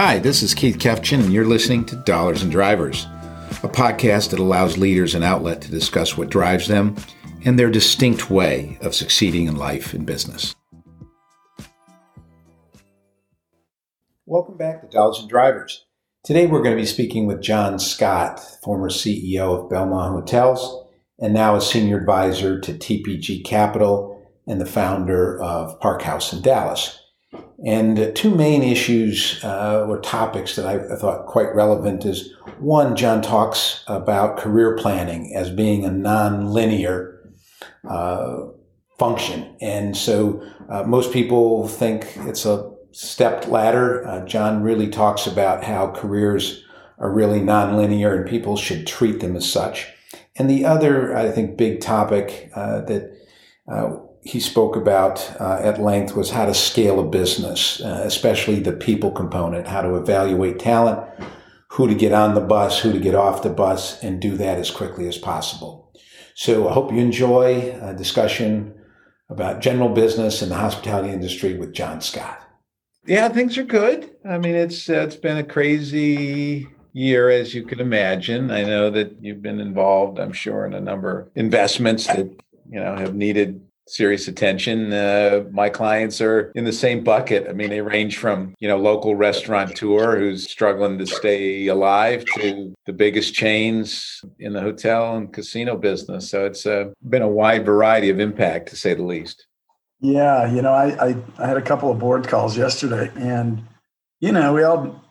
Hi, this is Keith Kefchin, and you're listening to Dollars and Drivers, a podcast that allows leaders an outlet to discuss what drives them and their distinct way of succeeding in life and business. Welcome back to Dollars and Drivers. Today we're going to be speaking with John Scott, former CEO of Belmond Hotels and now a senior advisor to TPG Capital and the founder of Park House in Dallas. And two main issues uh, or topics that I, thought quite relevant is one, John talks about career planning as being a non-linear uh, function. And so uh, most people think it's a stepped ladder. Uh, John really talks about how careers are really non-linear and people should treat them as such. And the other, I think, big topic uh, that uh, he spoke about uh, at length was how to scale a business, uh, especially the people component, how to evaluate talent, who to get on the bus, who to get off the bus, and do that as quickly as possible. So I hope you enjoy a discussion about general business and the hospitality industry with John Scott. Yeah, things are good. I mean, it's uh, it's been a crazy year, as you can imagine. I know that you've been involved, I'm sure, in a number of investments that you know have needed serious attention. Uh, my clients are in the same bucket. I mean, they range from you know local restaurateur who's struggling to stay alive to the biggest chains in the hotel and casino business. So it's uh, been a wide variety of impact, to say the least. Yeah, you know, I, I, I had a couple of board calls yesterday, and you know, we all.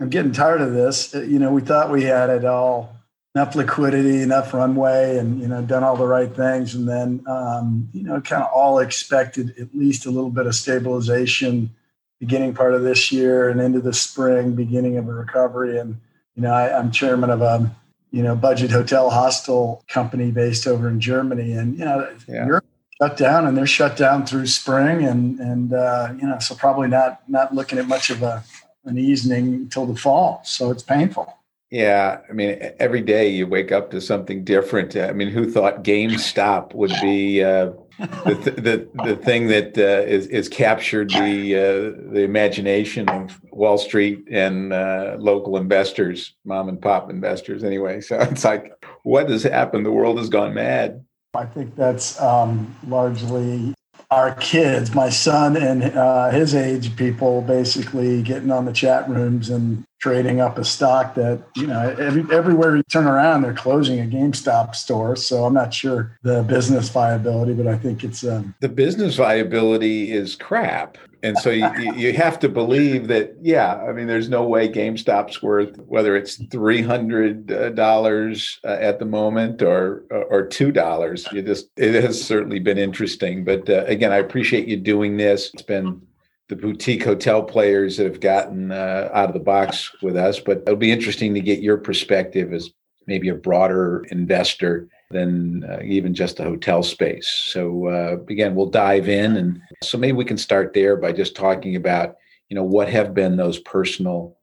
I'm getting tired of this. You know, we thought we had it all enough liquidity, enough runway, and you know, done all the right things, and then um, you know, kind of all expected at least a little bit of stabilization beginning part of this year and into the spring, beginning of a recovery. And you know, I, I'm chairman of a you know budget hotel hostel company based over in Germany, and you know, yeah. Europe shut down, and they're shut down through spring, and and uh, you know, so probably not not looking at much of a an easing until the fall. So it's painful. Yeah, I mean, every day you wake up to something different. I mean, who thought GameStop would be uh, the, th- the the thing that uh, is is captured the uh, the imagination of Wall Street and uh, local investors, mom and pop investors, anyway. So it's like, what has happened? The world has gone mad. I think that's um, largely our kids, my son and uh, his age people, basically getting on the chat rooms and trading up a stock that you know every, everywhere you turn around, they're closing a GameStop store. So I'm not sure the business viability, but I think it's um, the business viability is crap. And so you, you have to believe that, yeah, I mean, there's no way GameStop's worth whether it's three hundred dollars uh, at the moment or or two dollars. You just it has certainly been interesting, but uh, again, I appreciate you doing this. It's been the boutique hotel players that have gotten uh, out of the box with us, but it'll be interesting to get your perspective as maybe a broader investor than uh, even just the hotel space. So uh, again, we'll dive in, and so maybe we can start there by just talking about you know what have been those personal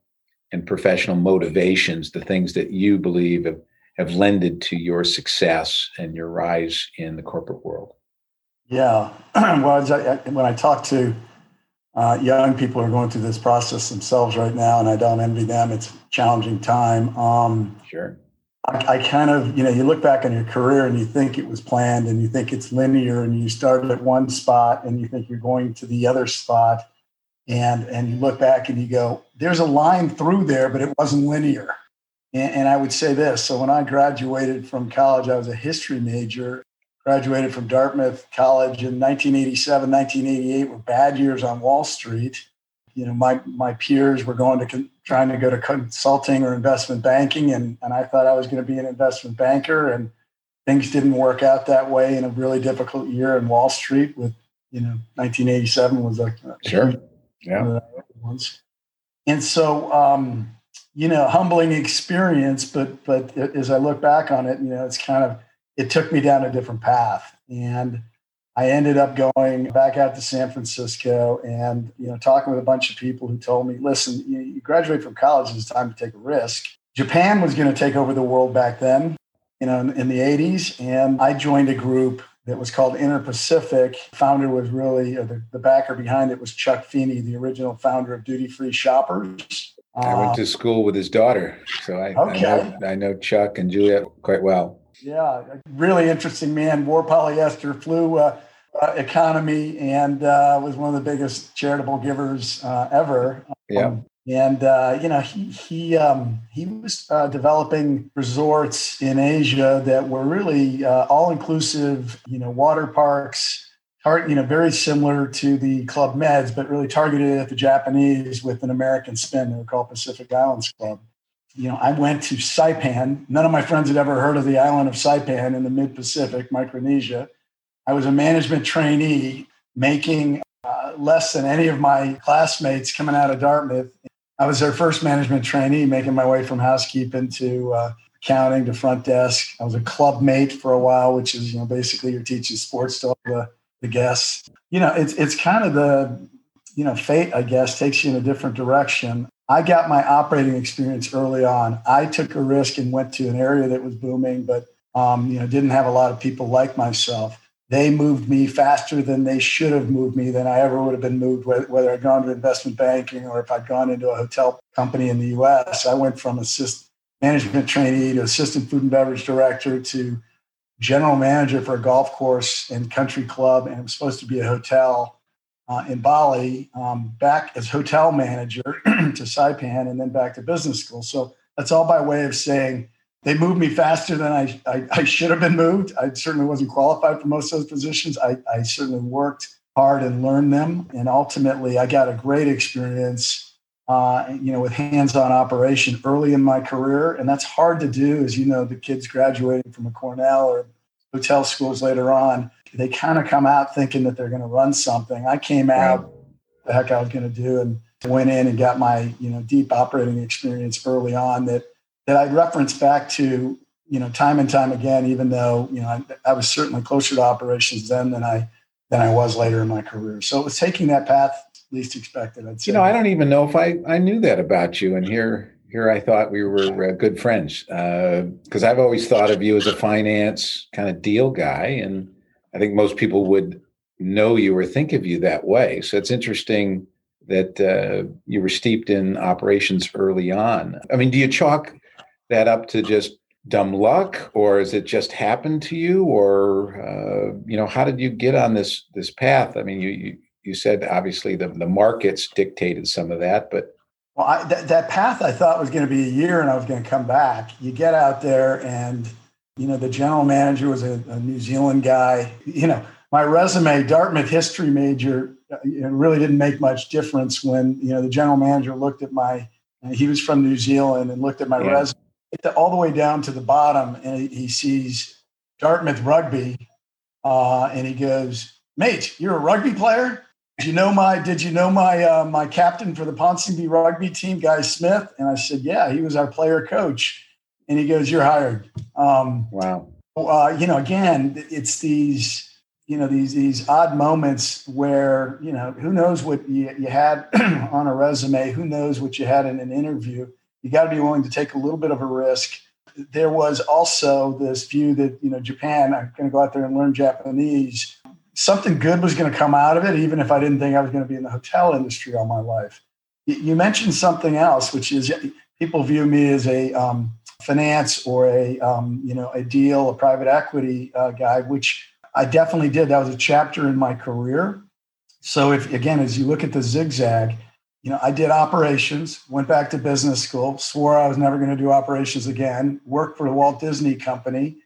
and professional motivations, the things that you believe have have lended to your success and your rise in the corporate world. Yeah, well, when I talk to uh, young people are going through this process themselves right now, and I don't envy them. It's a challenging time. Um, sure I, I, kind of, you know, you look back on your career and you think it was planned and you think it's linear and you started at one spot and you think you're going to the other spot. And, and you look back and you go, there's a line through there, but it wasn't linear. And, and I would say this. So when I graduated from college, I was a history major, graduated from Dartmouth College in 1987, 1988 were bad years on Wall Street. You know my my peers were going to con- trying to go to consulting or investment banking and and I thought I was going to be an investment banker and things didn't work out that way in a really difficult year in Wall Street with you know 1987 was like sure. yeah. ones. and so um, you know humbling experience but but as I look back on it you know it's kind of it took me down a different path and I ended up going back out to San Francisco and you know talking with a bunch of people who told me, "Listen, you, graduate from college, it's time to take a risk." Japan was going to take over the world back then, you know, in, in the 80s, and I joined a group that was called Inter Pacific. Founder was really, the, the backer behind it was Chuck Feeney, the original founder of Duty Free Shoppers. I went to uh, school with his daughter, so I, okay. I, know, I know Chuck and Juliet quite well. Yeah, really interesting man. Wore polyester, flew uh, uh, economy, and uh, was one of the biggest charitable givers uh, ever. Yeah. Um, and uh, you know he he um, he was uh, developing resorts in Asia that were really uh, all inclusive. You know, water parks, you know, very similar to the Club Meds, but really targeted at the Japanese with an American spin. They were called Pacific Islands Club. You know, I went to Saipan. None of my friends had ever heard of the island of Saipan in the mid Pacific, Micronesia. I was a management trainee making uh, less than any of my classmates coming out of Dartmouth I was their first management trainee, making my way from housekeeping to uh, accounting to front desk. I was a club mate for a while, which is you know basically you're teaching sports to all the, the guests. You know, it's it's kind of the you know fate, I guess, takes you in a different direction. I got my operating experience early on. I took a risk and went to an area that was booming, but um, you know didn't have a lot of people like myself they moved me faster than they should have moved me than I ever would have been moved, whether I'd gone to investment banking or if I'd gone into a hotel company in the US. I went from assistant management trainee to assistant food and beverage director to general manager for a golf course and country club, and it was supposed to be a hotel uh, in Bali, um, back as hotel manager to Saipan, and then back to business school. So that's all by way of saying they moved me faster than I, I, I, should have been moved. I certainly wasn't qualified for most of those positions. I, I certainly worked hard and learned them. And ultimately, I got a great experience, uh, you know, with hands-on operation early in my career. And that's hard to do, as you know, the kids graduating from a Cornell or hotel schools later on, they kind of come out thinking that they're going to run something. I came out the heck I was going to do and went in and got my, you know, deep operating experience early on that that I reference back to, you know, time and time again, even though, you know, I, I, was certainly closer to operations then than I than I was later in my career. So it was taking that path least expected. I'd say. You know, I don't even know if I, I knew that about you. And here here I thought we were uh, good friends because uh, I've always thought of you as a finance kind of deal guy, and I think most people would know you or think of you that way. So it's interesting that uh, you were steeped in operations early on. I mean, do you chalk that up to just dumb luck or is it just happened to you or uh, you know how did you get on this this path i mean you you, you said obviously the, the markets dictated some of that but well I, th- that path i thought was going to be a year and i was going to come back you get out there and you know the general manager was a, a new zealand guy you know my resume dartmouth history major uh, it really didn't make much difference when you know the general manager looked at my he was from new zealand and looked at my yeah. resume all the way down to the bottom, and he sees Dartmouth rugby, uh, and he goes, "Mate, you're a rugby player? Did you know my Did you know my uh, my captain for the Ponsonby rugby team, Guy Smith?" And I said, "Yeah, he was our player coach." And he goes, "You're hired." Um, wow. Uh, you know, again, it's these you know these these odd moments where you know who knows what you, you had on a resume, who knows what you had in an interview you got to be willing to take a little bit of a risk. There was also this view that, you know, Japan, I'm going to go out there and learn Japanese. Something good was going to come out of it, even if I didn't think I was going to be in the hotel industry all my life. You mentioned something else, which is people view me as a um, finance or a, um, you know, a deal, a private equity uh, guy, which I definitely did. That was a chapter in my career. So if, again, as you look at the zigzag, you know, I did operations, went back to business school, swore I was never going to do operations again, worked for the Walt Disney Company,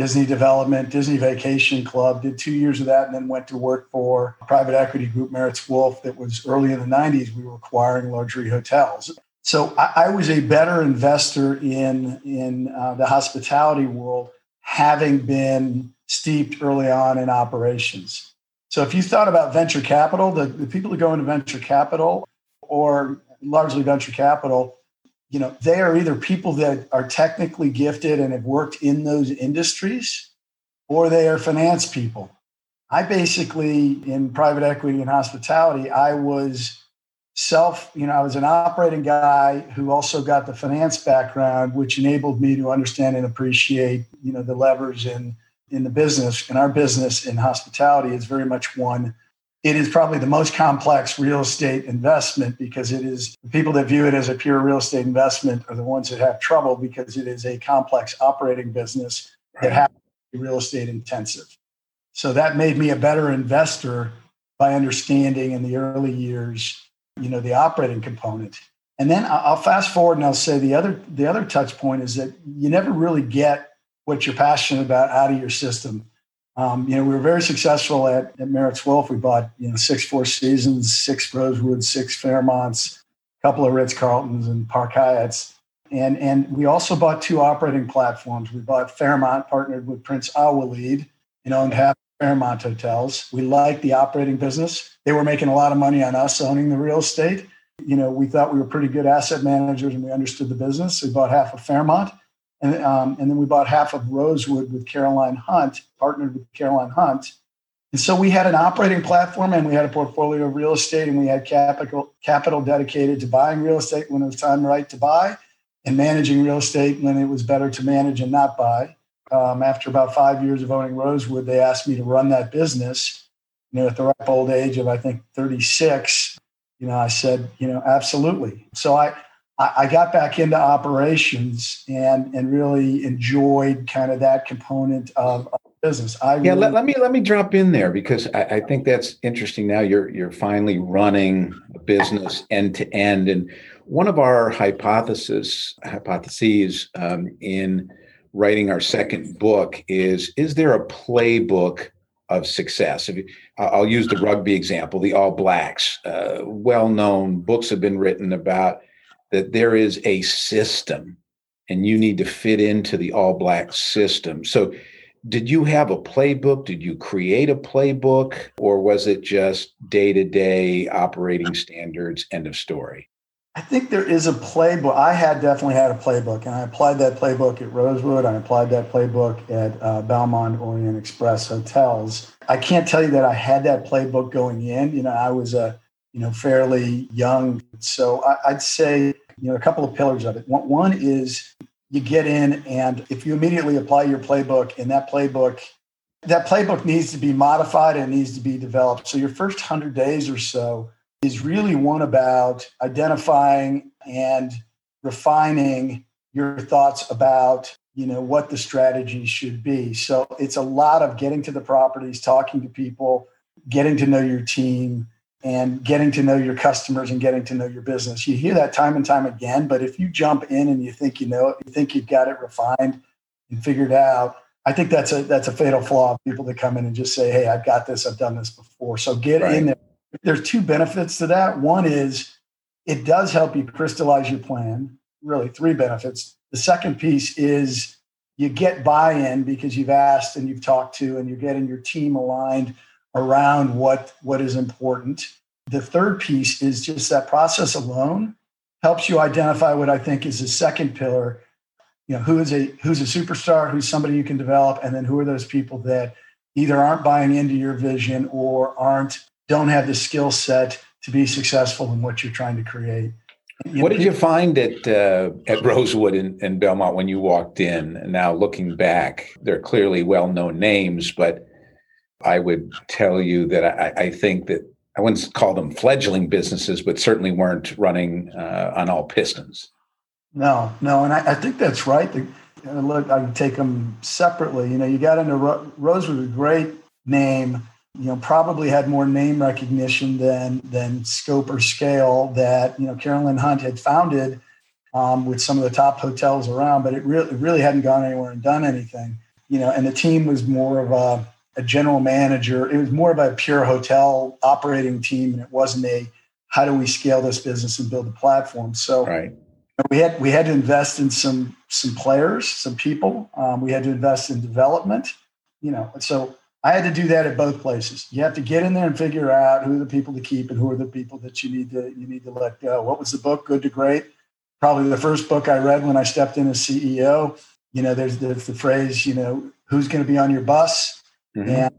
Disney Development, Disney Vacation Club, did two years of that, and then went to work for a private equity group, Maritz Wolff, that was early in the 90s. We were acquiring luxury hotels. So I, I was a better investor in, in uh, the hospitality world, having been steeped early on in operations. So if you thought about venture capital, the, the people who go into venture capital or largely venture capital, you know, they are either people that are technically gifted and have worked in those industries, or they are finance people. I basically, in private equity and hospitality, I was self, you know, I was an operating guy who also got the finance background, which enabled me to understand and appreciate, you know, the levers in in the business, in our business in hospitality, is very much one. It is probably the most complex real estate investment because it is the people that view it as a pure real estate investment are the ones that have trouble because it is a complex operating business that has to be real estate intensive. So that made me a better investor by understanding in the early years, you know, the operating component. And then I'll fast forward and I'll say the other the other touch point is that you never really get what you're passionate about out of your system. Um, you know, we were very successful at, at Maritz Wolff. We bought, you know, six Four Seasons, six Rosewood, six Fairmonts, a couple of Ritz Carltons and Park Hyatts. And, and we also bought two operating platforms. We bought Fairmont, partnered with Prince Alwaleed, and owned half Fairmont hotels. We liked the operating business. They were making a lot of money on us owning the real estate. You know, we thought we were pretty good asset managers and we understood the business. We bought half of Fairmont. And, um, and then we bought half of Rosewood with Caroline Hunt, partnered with Caroline Hunt. And so we had an operating platform and we had a portfolio of real estate and we had capital, capital dedicated to buying real estate when it was time right to buy and managing real estate when it was better to manage and not buy. Um, after about five years of owning Rosewood, they asked me to run that business. You know, at the ripe old age of I think 36, you know, I said, you know, absolutely. So I I got back into operations and and really enjoyed kind of that component of, of business. I yeah, really, let, let, me let me drop in there because I, I, think that's interesting. Now you're you're finally running a business end to end, and one of our hypothesis hypotheses um, in writing our second book is: is there a playbook of success? You, I'll use the rugby example, the All Blacks. Uh, well known books have been written about that there is a system and you need to fit into the all black system. So, did you have a playbook? Did you create a playbook? Or was it just day to day operating standards? End of story. I think there is a playbook. I had definitely had a playbook, and I applied that playbook at Rosewood. I applied that playbook at uh, Belmond Orient Express hotels. I can't tell you that I had that playbook going in. You know, I was a you know fairly young, so I, I'd say you know, a couple of pillars of it. One is you get in, and if you immediately apply your playbook, and that playbook, that playbook needs to be modified and needs to be developed. So your first hundred days or so is really one about identifying and refining your thoughts about you know what the strategy should be so it's a lot of getting to the properties talking to people getting to know your team and getting to know your customers and getting to know your business. You hear that time and time again, but if you jump in and you think you know it, you think you've got it refined and figured out, I think that's a that's a fatal flaw of people that come in and just say, "Hey, I've got this. I've done this before." So get right. in there. There's two benefits to that. One is it does help you crystallize your plan. Really, three benefits. The second piece is you get buy-in because you've asked and you've talked to and you're getting your team aligned around what what is important. The third piece is just that process alone helps you identify what I think is the second pillar. You know, who is a who's a superstar, who's somebody you can develop, and then who are those people that either aren't buying into your vision or aren't don't have the skill set to be successful in what you're trying to create. You what know, did you find at uh, at Rosewood and, and Belmond when you walked in? And now looking back, they're clearly well known names, but I would tell you that I, I, think that I wouldn't call them fledgling businesses, but certainly weren't running uh, on all pistons. No, no, and I, I think that's right. The, look, I can take them separately. You know, you got into Ro- Rose was a great name. You know, probably had more name recognition than than scope or scale that you know Caroline Hunt had founded um, with some of the top hotels around, but it really really hadn't gone anywhere and done anything. You know, and the team was more of a a general manager. It was more of a pure hotel operating team, and it wasn't a how do we scale this business and build a platform. So right. we had we had to invest in some some players, some people. Um, we had to invest in development. You know, so I had to do that at both places. You have to get in there and figure out who are the people to keep and who are the people that you need to you need to let go. What was the book? Good to Great. Probably the first book I read when I stepped in as CEO. You know, there's, there's the phrase, you know, who's going to be on your bus? Mm-hmm. and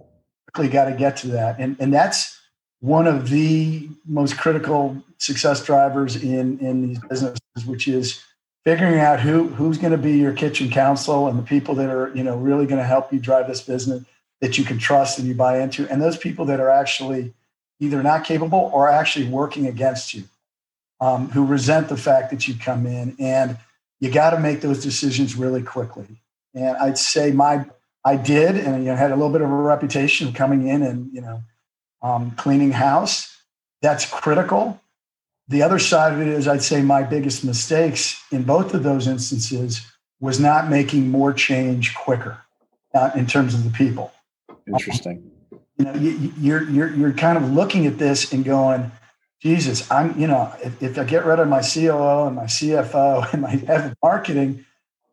quickly got to get to that. And, and that's one of the most critical success drivers in, in these businesses, which is figuring out who who's going to be your kitchen counsel and the people that are you know really going to help you drive this business that you can trust and you buy into and those people that are actually either not capable or actually working against you um, who resent the fact that you come in and you got to make those decisions really quickly and i'd say my i did and you know, had a little bit of a reputation coming in and you know um, cleaning house that's critical the other side of it is, I'd say my biggest mistakes in both of those instances was not making more change quicker uh, in terms of the people. Interesting. You know, you, you're you're you're kind of looking at this and going, Jesus, I'm you know, if, if I get rid of my COO and my CFO and my head of marketing,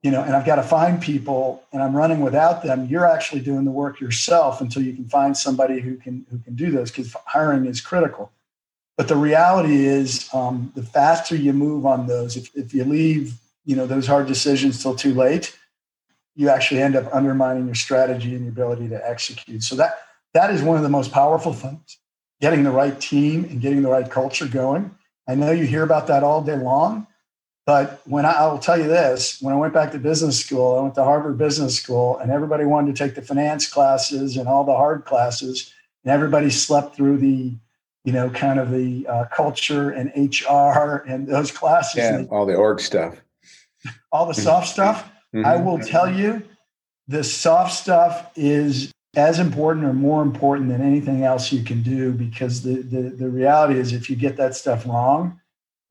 you know, and I've got to find people and I'm running without them, you're actually doing the work yourself until you can find somebody who can who can do those because hiring is critical. But the reality is, um, the faster you move on those, if, if you leave, you know, those hard decisions till too late, you actually end up undermining your strategy and your ability to execute. So that that is one of the most powerful things: getting the right team and getting the right culture going. I know you hear about that all day long, but when I, I'll tell you this, when I went back to business school, I went to Harvard Business School, and everybody wanted to take the finance classes and all the hard classes, and everybody slept through the you know, kind of the uh, culture and HR and those classes. Yeah, all the org stuff. All the soft stuff. Mm-hmm. I will tell you, the soft stuff is as important or more important than anything else you can do because the the, the reality is if you get that stuff wrong,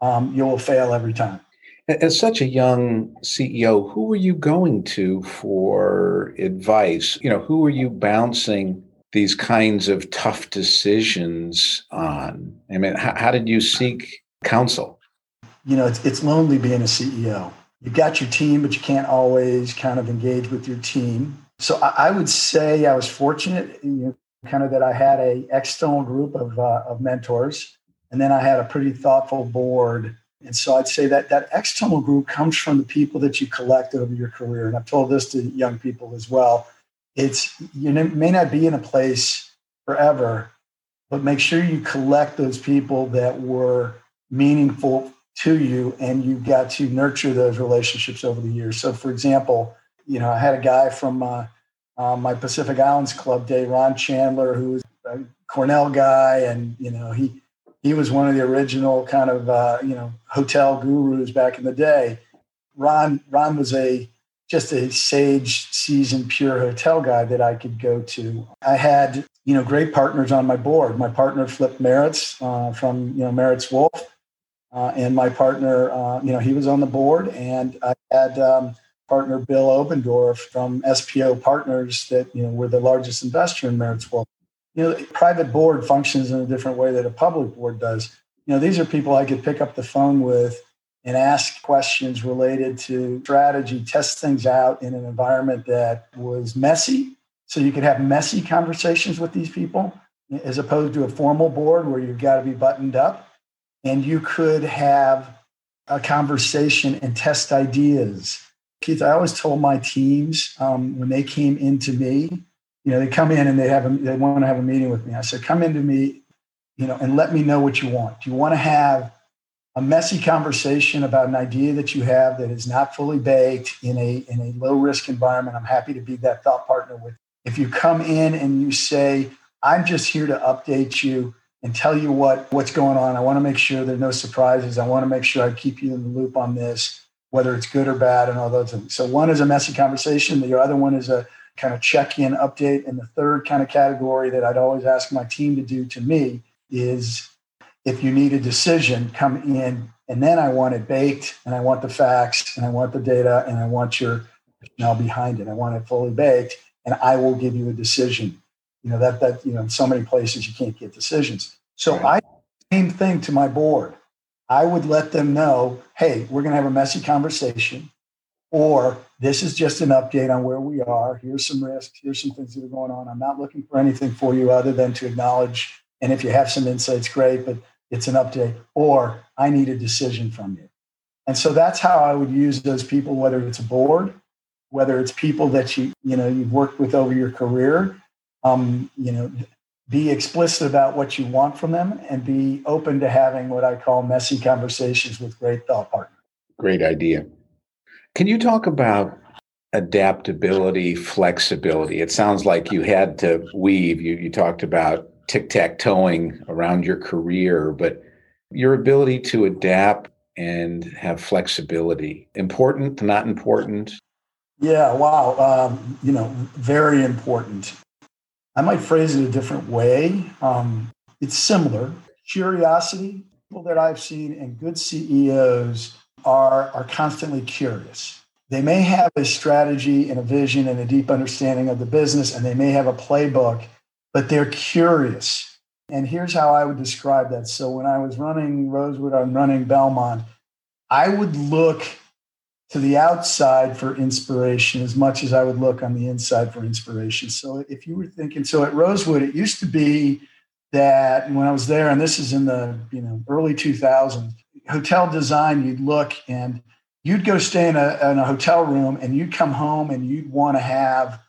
um, you will fail every time. As such a young CEO, who were you going to for advice? You know, who were you bouncing these kinds of tough decisions on? I mean, how, how did you seek counsel? You know, it's, it's lonely being a CEO. You've got your team, but you can't always kind of engage with your team. So I, I would say I was fortunate, you know, kind of that I had a external group of, uh, of mentors, and then I had a pretty thoughtful board. And so I'd say that that external group comes from the people that you collect over your career. And I've told this to young people as well it's you may not be in a place forever, but make sure you collect those people that were meaningful to you and you got to nurture those relationships over the years. So, for example, you know, I had a guy from uh, uh, my Pacific Islands Club day, Ron Chandler, who was a Cornell guy, and you know, he he was one of the original kind of uh, you know hotel gurus back in the day. Ron Ron was a just a sage, seasoned, pure hotel guy that I could go to. I had, you know, great partners on my board. My partner Flip Maritz uh, from, you know, Maritz Wolff, uh, and my partner, uh, you know, he was on the board, and I had um, partner Bill Oberndorf from SPO Partners that you know were the largest investor in Maritz Wolff. You know, private board functions in a different way that a public board does. You know, these are people I could pick up the phone with and ask questions related to strategy, test things out in an environment that was messy. So you could have messy conversations with these people as opposed to a formal board where you've got to be buttoned up. And you could have a conversation and test ideas. Keith, I always told my teams um, when they came into me, you know, they come in and they have a, they want to have a meeting with me. I said, come into me, you know, and let me know what you want. Do you want to have a messy conversation about an idea that you have that is not fully baked in a in a low risk environment? I'm happy to be that thought partner with if you come in and you say i'm just here to update you and tell you what what's going on. I want to make sure there are no surprises. I want to make sure i keep you in the loop on this whether it's good or bad and all those things. So one is a messy conversation. The other one is a kind of check-in update and the third kind of category that i'd always ask my team to do to me is if you need a decision, come in. And then I want it baked and I want the facts and I want the data and I want your now behind it. I want it fully baked and I will give you a decision. You know, that, that, you know, in so many places you can't get decisions. So right. I, same thing to my board. I would let them know, hey, we're going to have a messy conversation, or this is just an update on where we are. Here's some risks. Here's some things that are going on. I'm not looking for anything for you other than to acknowledge. And if you have some insights, great. But it's an update, or I need a decision from you. And so that's how I would use those people, whether it's a board, whether it's people that you, you know, you've worked with over your career, um, you know, be explicit about what you want from them and be open to having what I call messy conversations with great thought partners. Great idea. Can you talk about adaptability, flexibility? It sounds like you had to weave. You, you talked about tic tac toeing around your career, but your ability to adapt and have flexibility important, not important? Yeah, wow. Um, you know, very important. I might phrase it a different way. Um, it's similar. Curiosity, people that I've seen and good CEOs are, are constantly curious. They may have a strategy and a vision and a deep understanding of the business, and they may have a playbook, but they're curious. And here's how I would describe that. So when I was running Rosewood, I'm running Belmond, I would look to the outside for inspiration as much as I would look on the inside for inspiration. So if you were thinking, so at Rosewood, it used to be that when I was there, and this is in the you know early 2000s, hotel design, you'd look and you'd go stay in a, in a hotel room and you'd come home and you'd want to have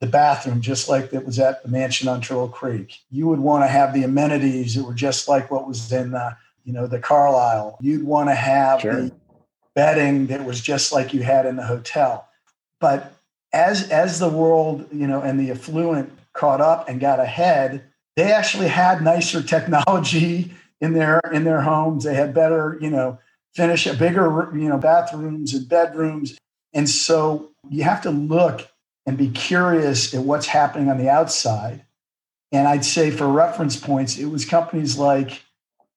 the bathroom just like it was at the mansion on Turtle Creek. You would want to have the amenities that were just like what was in the, you know, the Carlyle. You'd want to have sure. the bedding that was just like you had in the hotel. But as as the world, you know, and the affluent caught up and got ahead, they actually had nicer technology in their in their homes. They had better, you know, finish a bigger, you know, bathrooms and bedrooms. And so you have to look and be curious at what's happening on the outside. And I'd say for reference points, it was companies like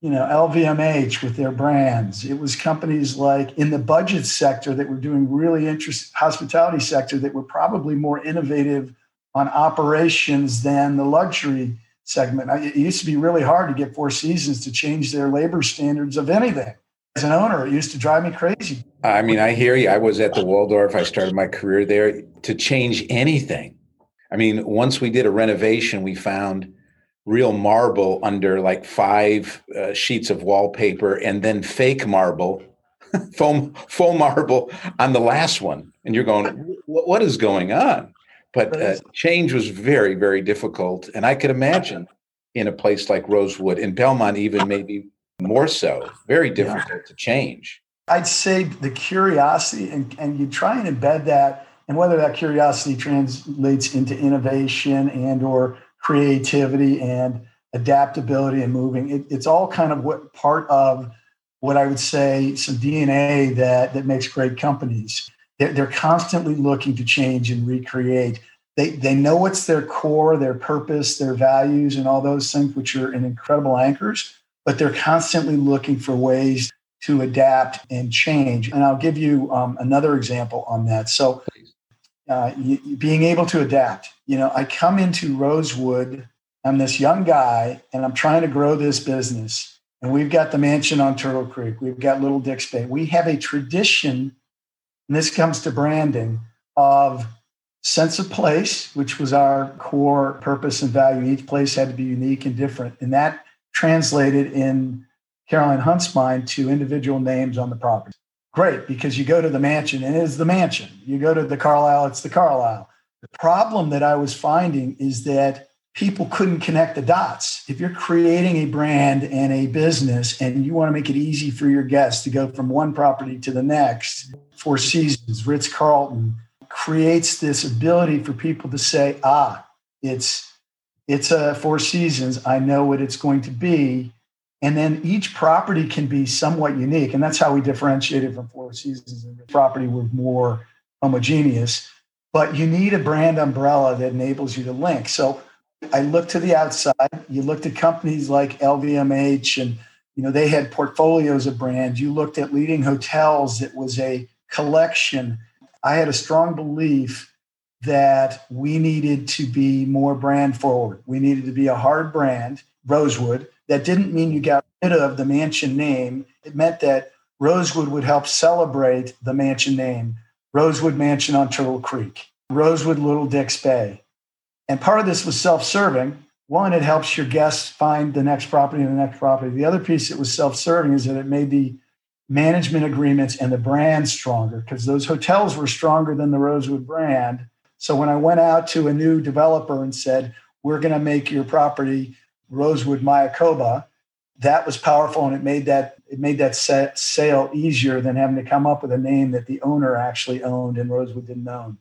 you know, LVMH with their brands. It was companies like in the budget sector that were doing really interesting hospitality sector that were probably more innovative on operations than the luxury segment. It used to be really hard to get Four Seasons to change their labor standards of anything. As an owner, it used to drive me crazy. I mean, I hear you. I was at the Waldorf. I started my career there to change anything. I mean, once we did a renovation, we found real marble under like five uh, sheets of wallpaper and then fake marble foam foam marble on the last one and you're going what is going on but uh, change was very very difficult and i could imagine in a place like rosewood in belmond even maybe more so very difficult yeah. to change i'd say the curiosity and, and you try and embed that and whether that curiosity translates into innovation and or creativity and adaptability and moving. It, it's all kind of what part of what I would say some DNA that that makes great companies. They're, they're constantly looking to change and recreate. They they know what's their core, their purpose, their values, and all those things, which are an incredible anchors. But they're constantly looking for ways to adapt and change. And I'll give you um, another example on that. So, uh, being able to adapt. You know, I come into Rosewood, I'm this young guy, and I'm trying to grow this business. And we've got the mansion on Turtle Creek, we've got Little Dix Bay. We have a tradition, and this comes to branding, of sense of place, which was our core purpose and value. Each place had to be unique and different. And that translated in Caroline Hunt's mind to individual names on the property. Great, because you go to the mansion and it is the mansion. You go to the Carlyle, it's the Carlyle. The problem that I was finding is that people couldn't connect the dots. If you're creating a brand and a business and you want to make it easy for your guests to go from one property to the next, Four Seasons, Ritz Carlton creates this ability for people to say, ah, it's it's a Four Seasons. I know what it's going to be. And then each property can be somewhat unique. And that's how we differentiated from Four Seasons. And the property were more homogeneous but you need a brand umbrella that enables you to link. So I looked to the outside. You looked at companies like LVMH and you know they had portfolios of brands. You looked at leading hotels, it was a collection. I had a strong belief that we needed to be more brand forward. We needed to be a hard brand, Rosewood. That didn't mean you got rid of the mansion name. It meant that Rosewood would help celebrate the mansion name. Rosewood Mansion on Turtle Creek, Rosewood Little Dix Bay. And part of this was self serving. One, it helps your guests find the next property and the next property. The other piece that was self serving is that it made the management agreements and the brand stronger because those hotels were stronger than the Rosewood brand. So when I went out to a new developer and said, We're going to make your property Rosewood Mayakoba, that was powerful and it made that it made that sale easier than having to come up with a name that the owner actually owned and Rosewood didn't own.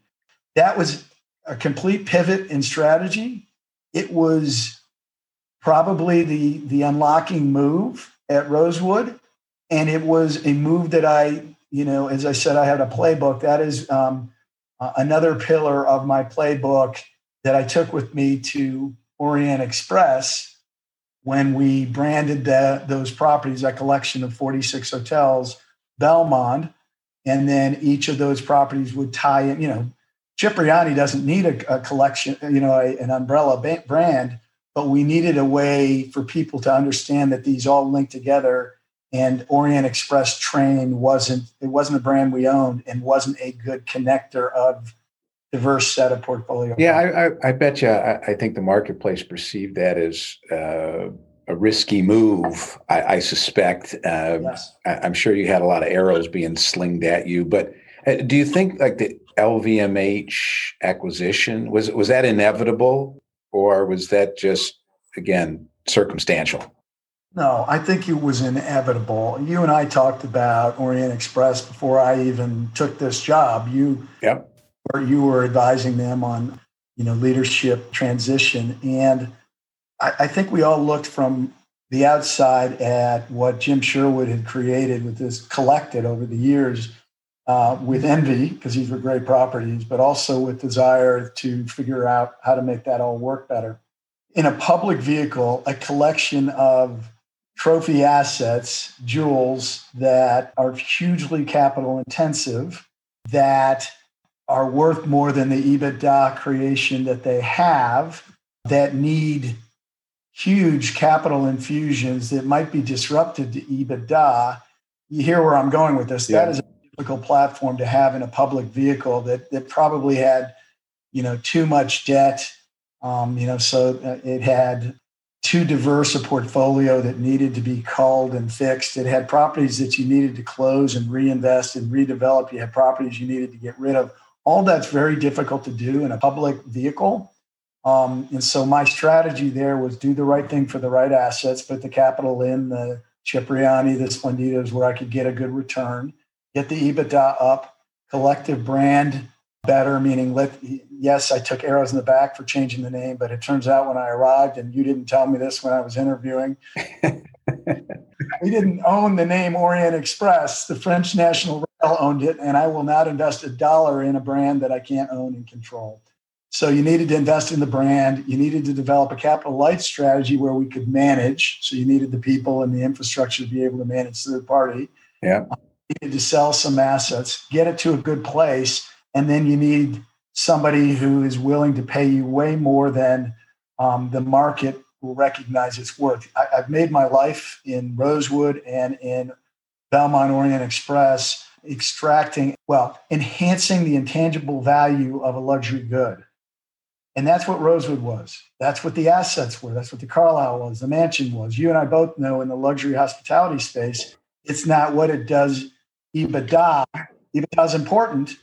That was a complete pivot in strategy. It was probably the the unlocking move at Rosewood, and it was a move that I, you know, as I said, I had a playbook. That is um, another pillar of my playbook that I took with me to Orient Express when we branded the, those properties, that collection of 46 hotels, Belmond, and then each of those properties would tie in, you know, Cipriani doesn't need a, a collection, you know, a, an umbrella brand, but we needed a way for people to understand that these all link together. And Orient Express Train wasn't it wasn't a brand we owned and wasn't a good connector of diverse set of portfolio. Yeah, I, I, I bet you. I, I, think the marketplace perceived that as uh, a risky move. I, I suspect. Um, yes. I, am sure you had a lot of arrows being slinged at you. But uh, do you think like the LVMH acquisition was was that inevitable, or was that just again circumstantial? No, I think it was inevitable. You and I talked about Orient Express before I even took this job. You yep where you were advising them on you know leadership transition and I, I, think we all looked from the outside at what jim sherwood had created with this collected over the years uh, with envy because these were great properties but also with desire to figure out how to make that all work better in a public vehicle a collection of trophy assets jewels that are hugely capital intensive that are worth more than the EBITDA creation that they have that need huge capital infusions that might be disrupted to EBITDA. You hear where I'm going with this. Yeah. That is a platform to have in a public vehicle that that probably had, you know, too much debt. Um, you know, so uh, it had too diverse a portfolio that needed to be culled and fixed. It had properties that you needed to close and reinvest and redevelop. You had properties you needed to get rid of all that's very difficult to do in a public vehicle. Um, and so my strategy there was do the right thing for the right assets, put the capital in the Cipriani, the Splendidos, where I could get a good return, get the EBITDA up, collective brand better, meaning let yes, I took arrows in the back for changing the name, but it turns out when I arrived, and you didn't tell me this when I was interviewing, we didn't own the name Orient Express. The French National Rail owned it, and I will not invest a dollar in a brand that I can't own and control. So you needed to invest in the brand. You needed to develop a capital light strategy where we could manage. So you needed the people and the infrastructure to be able to manage third party. Yeah. Needed to sell some assets, get it to a good place, and then you need somebody who is willing to pay you way more than um, the market will recognize its worth. I, have made my life in Rosewood and in Belmond Orient Express extracting, well, enhancing the intangible value of a luxury good. And that's what Rosewood was. That's what the assets were. That's what the Carlyle was, the mansion was. You and I both know in the luxury hospitality space, it's not what it does EBITDA. EBITDA is important,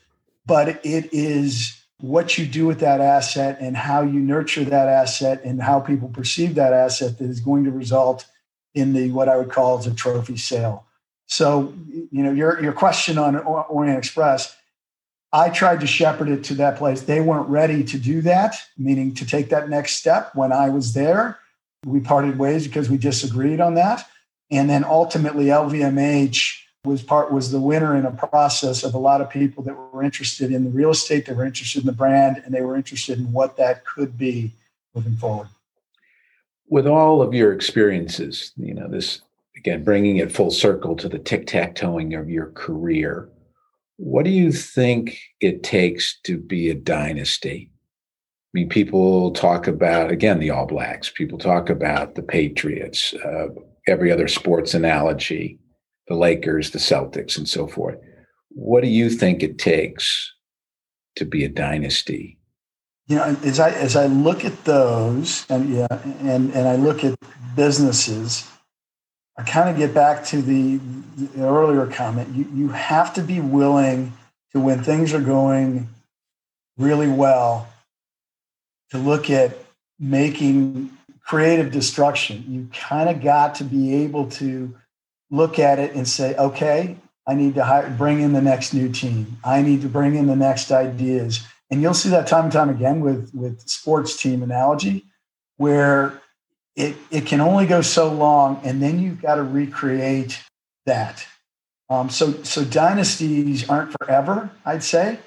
but it is what you do with that asset and how you nurture that asset and how people perceive that asset that is going to result in the what I would call as a trophy sale. So, you know, your your question on Orient Express, I tried to shepherd it to that place. They weren't ready to do that, meaning to take that next step. When I was there, we parted ways because we disagreed on that. And then ultimately, LVMH was part was the winner in a process of a lot of people that were interested in the real estate, they were interested in the brand, and they were interested in what that could be moving forward. With all of your experiences, you know this again bringing it full circle to the tic tac toeing of your career. What do you think it takes to be a dynasty? I mean, people talk about again the All Blacks. People talk about the Patriots. Uh, every other sports analogy the Lakers, the Celtics, and so forth. What do you think it takes to be a dynasty? You know, as I as I look at those, and yeah, and and I look at businesses, I kind of get back to the, the earlier comment. You you have to be willing to when things are going really well to look at making creative destruction. You kind of got to be able to look at it and say, okay, I need to hire, bring in the next new team. I need to bring in the next ideas. And you'll see that time and time again with, with sports team analogy, where it, it can only go so long, and then you've got to recreate that. Um, so, so dynasties aren't forever, I'd say.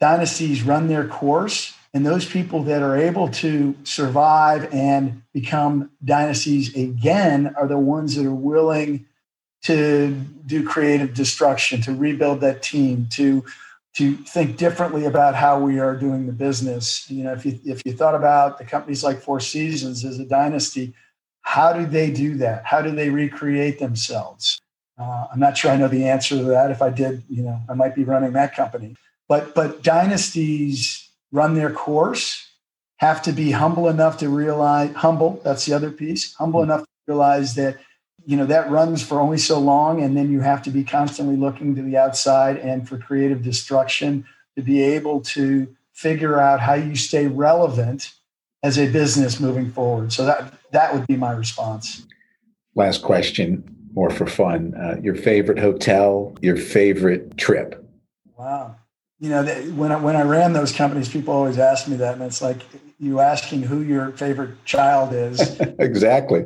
Dynasties run their course, and those people that are able to survive and become dynasties again are the ones that are willing to do creative destruction, to rebuild that team, to to think differently about how we are doing the business. You know, if you if you thought about the companies like Four Seasons as a dynasty, how do they do that? How do they recreate themselves? Uh, I'm not sure I know the answer to that. If I did, you know, I might be running that company. But but dynasties run their course, have to be humble enough to realize humble. That's the other piece. Humble mm-hmm. enough to realize that you know that runs for only so long and then you have to be constantly looking to the outside and for creative destruction to be able to figure out how you stay relevant as a business moving forward. So that that would be my response. Last question more for fun. Uh, your favorite hotel your favorite trip? Wow you know when I, when I ran those companies people always ask me that and it's like you asking who your favorite child is. exactly.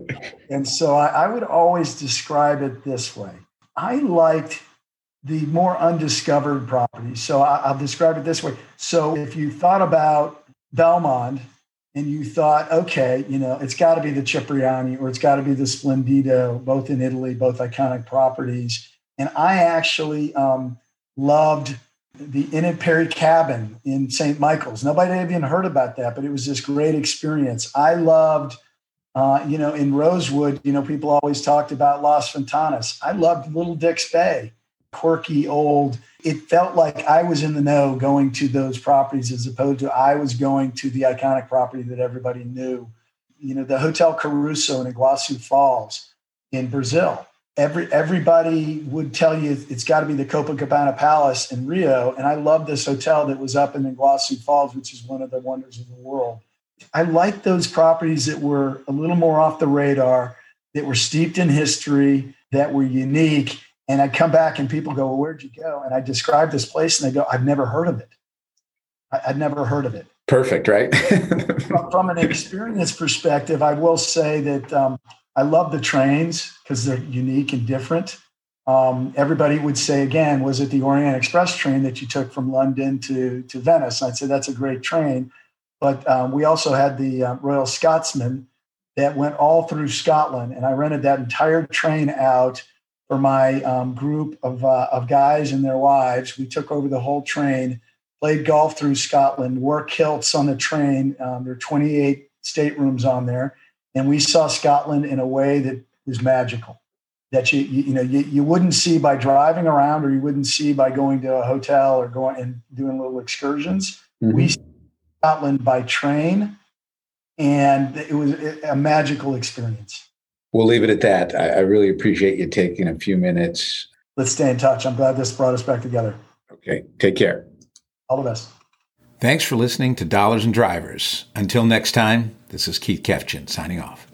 And so I, I, would always describe it this way I liked the more undiscovered properties. So I, will describe it this way. So if you thought about Belmond and you thought, okay, you know, it's got to be the Cipriani or it's got to be the Splendido, both in Italy, both iconic properties. And I actually um, loved the Inn at Perry Cabin in St. Michael's. Nobody had even heard about that, but it was this great experience. I loved, uh, you know, in Rosewood, you know, people always talked about Las Ventanas. I loved Little Dix Bay, quirky, old. It felt like I was in the know going to those properties as opposed to I was going to the iconic property that everybody knew. You know, the Hotel Caruso in Iguazu Falls in Brazil every everybody would tell you it's got to be the Copacabana Palace in Rio, and I love this hotel that was up in Iguazu Falls, which is one of the wonders of the world. I like those properties that were a little more off the radar, that were steeped in history, that were unique. And I come back and people go, well, where'd you go? And I describe this place and they go, I've never heard of it. I, would never heard of it. Perfect, right? from, from, an experience perspective, I will say that um, I love the trains because they're unique and different. Um, everybody would say again, was it the Orient Express train that you took from London to to Venice? I'd say that's a great train, but um, we also had the uh, Royal Scotsman that went all through Scotland, and I rented that entire train out for my um, group of uh, of guys and their wives. We took over the whole train, played golf through Scotland, wore kilts on the train. Um, there are 28 staterooms on there and we saw Scotland in a way that was magical that you you, you know you, you wouldn't see by driving around or you wouldn't see by going to a hotel or going and doing little excursions. Mm-hmm. We Scotland by train, and it was a magical experience. We'll leave it at that. I, I really appreciate you taking a few minutes. Let's stay in touch. I'm glad this brought us back together. Okay. Take care. All the best. Thanks for listening to Dollars and Drivers. Until next time, this is Keith Kefgen signing off.